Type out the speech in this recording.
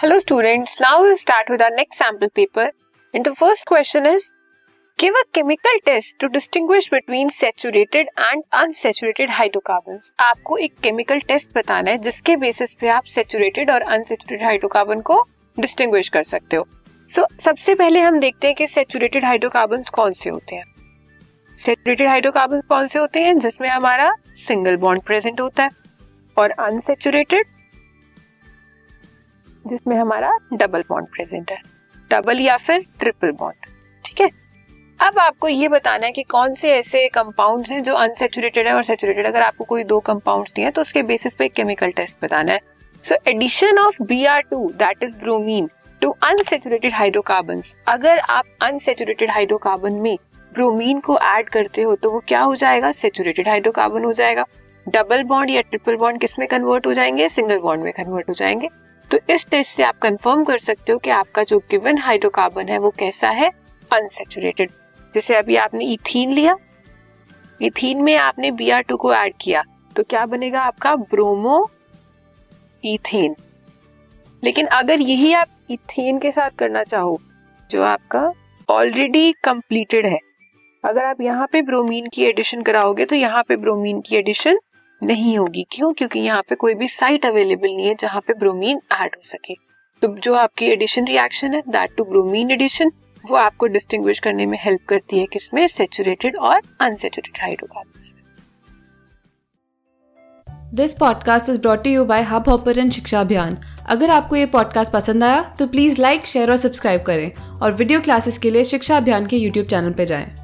Hello students now will start with our next sample paper and the first question is give a chemical test to distinguish between saturated and unsaturated hydrocarbons आपको एक chemical test बताना है जिसके basis पे आप saturated और unsaturated hydrocarbon को distinguish कर सकते हो। सो so, सबसे पहले हम देखते हैं कि सैचुरेटेड हाइड्रोकार्बन्स कौन से होते हैं। सैचुरेटेड हाइड्रोकार्बन्स कौन से होते हैं जिसमें हमारा सिंगल बॉन्ड प्रेजेंट होता है। और अनसैचुरेटेड जिसमें हमारा डबल बॉन्ड प्रेजेंट है। डबल या फिर ट्रिपल बॉन्ड ठीक है? अब आपको ये बताना है कि कौन से ऐसे कंपाउंड्स हैं जो अनसेचुरेटेड है और सेचुरेटेड अगर आपको कोई दो कंपाउंड्स दिए तो उसके बेसिस पे केमिकल टेस्ट बताना है। So addition of B R two that is bromine to unsaturated hydrocarbon अगर आप अनसेचुरेटेड हाइड्रोकार्बन में ब्रोमीन को ऐड करते हो तो वो क्या हो जाएगा? सेचुरेटेड हाइड्रोकार्बन हो जाएगा। डबल बॉन्ड या ट्रिपल बॉन्ड किसमें कन्वर्ट हो जाएँगे? सिंगल बॉन्ड में कन्वर्ट हो जाएँगे। तो इस टेस्ट से आप कंफर्म कर सकते हो कि आपका जो गिवन हाइड्रोकार्बन है, वो कैसा है? अनसेचुरेटेड जैसे अभी आपने इथीन लिया इथीन में आपने बी आर टू को ऐड किया तो क्या बनेगा आपका? ब्रोमो इथेन लेकिन अगर यही आप इथेन के साथ करना चाहो, जो आपका ऑलरेडी कंप्लीटेड है, अगर आप यहाँ पे ब्रोमीन की एडिशन कराओगे तो यहाँ पे ब्रोमीन की एडिशन नहीं होगी। क्यों? क्योंकि यहाँ पे कोई भी साइट अवेलेबल नहीं है जहाँ पे ब्रोमीन ऐड हो सके। तो जो आपकी एडिशन रिएक्शन है दैट टू ब्रोमीन एडिशन वो आपको डिस्टिंग्विश करने में हेल्प करती है किसमें सेचुरेटेड और unsaturated hydrocarbon this podcast is brought you by hub hopper शिक्षा अभियान अगर आपको ये पॉडकास्ट पसंद आया तो प्लीज़ लाइक शेयर और सब्सक्राइब करें। और वीडियो क्लासेस के लिए शिक्षा अभियान के यूट्यूब चैनल पर जाएँ।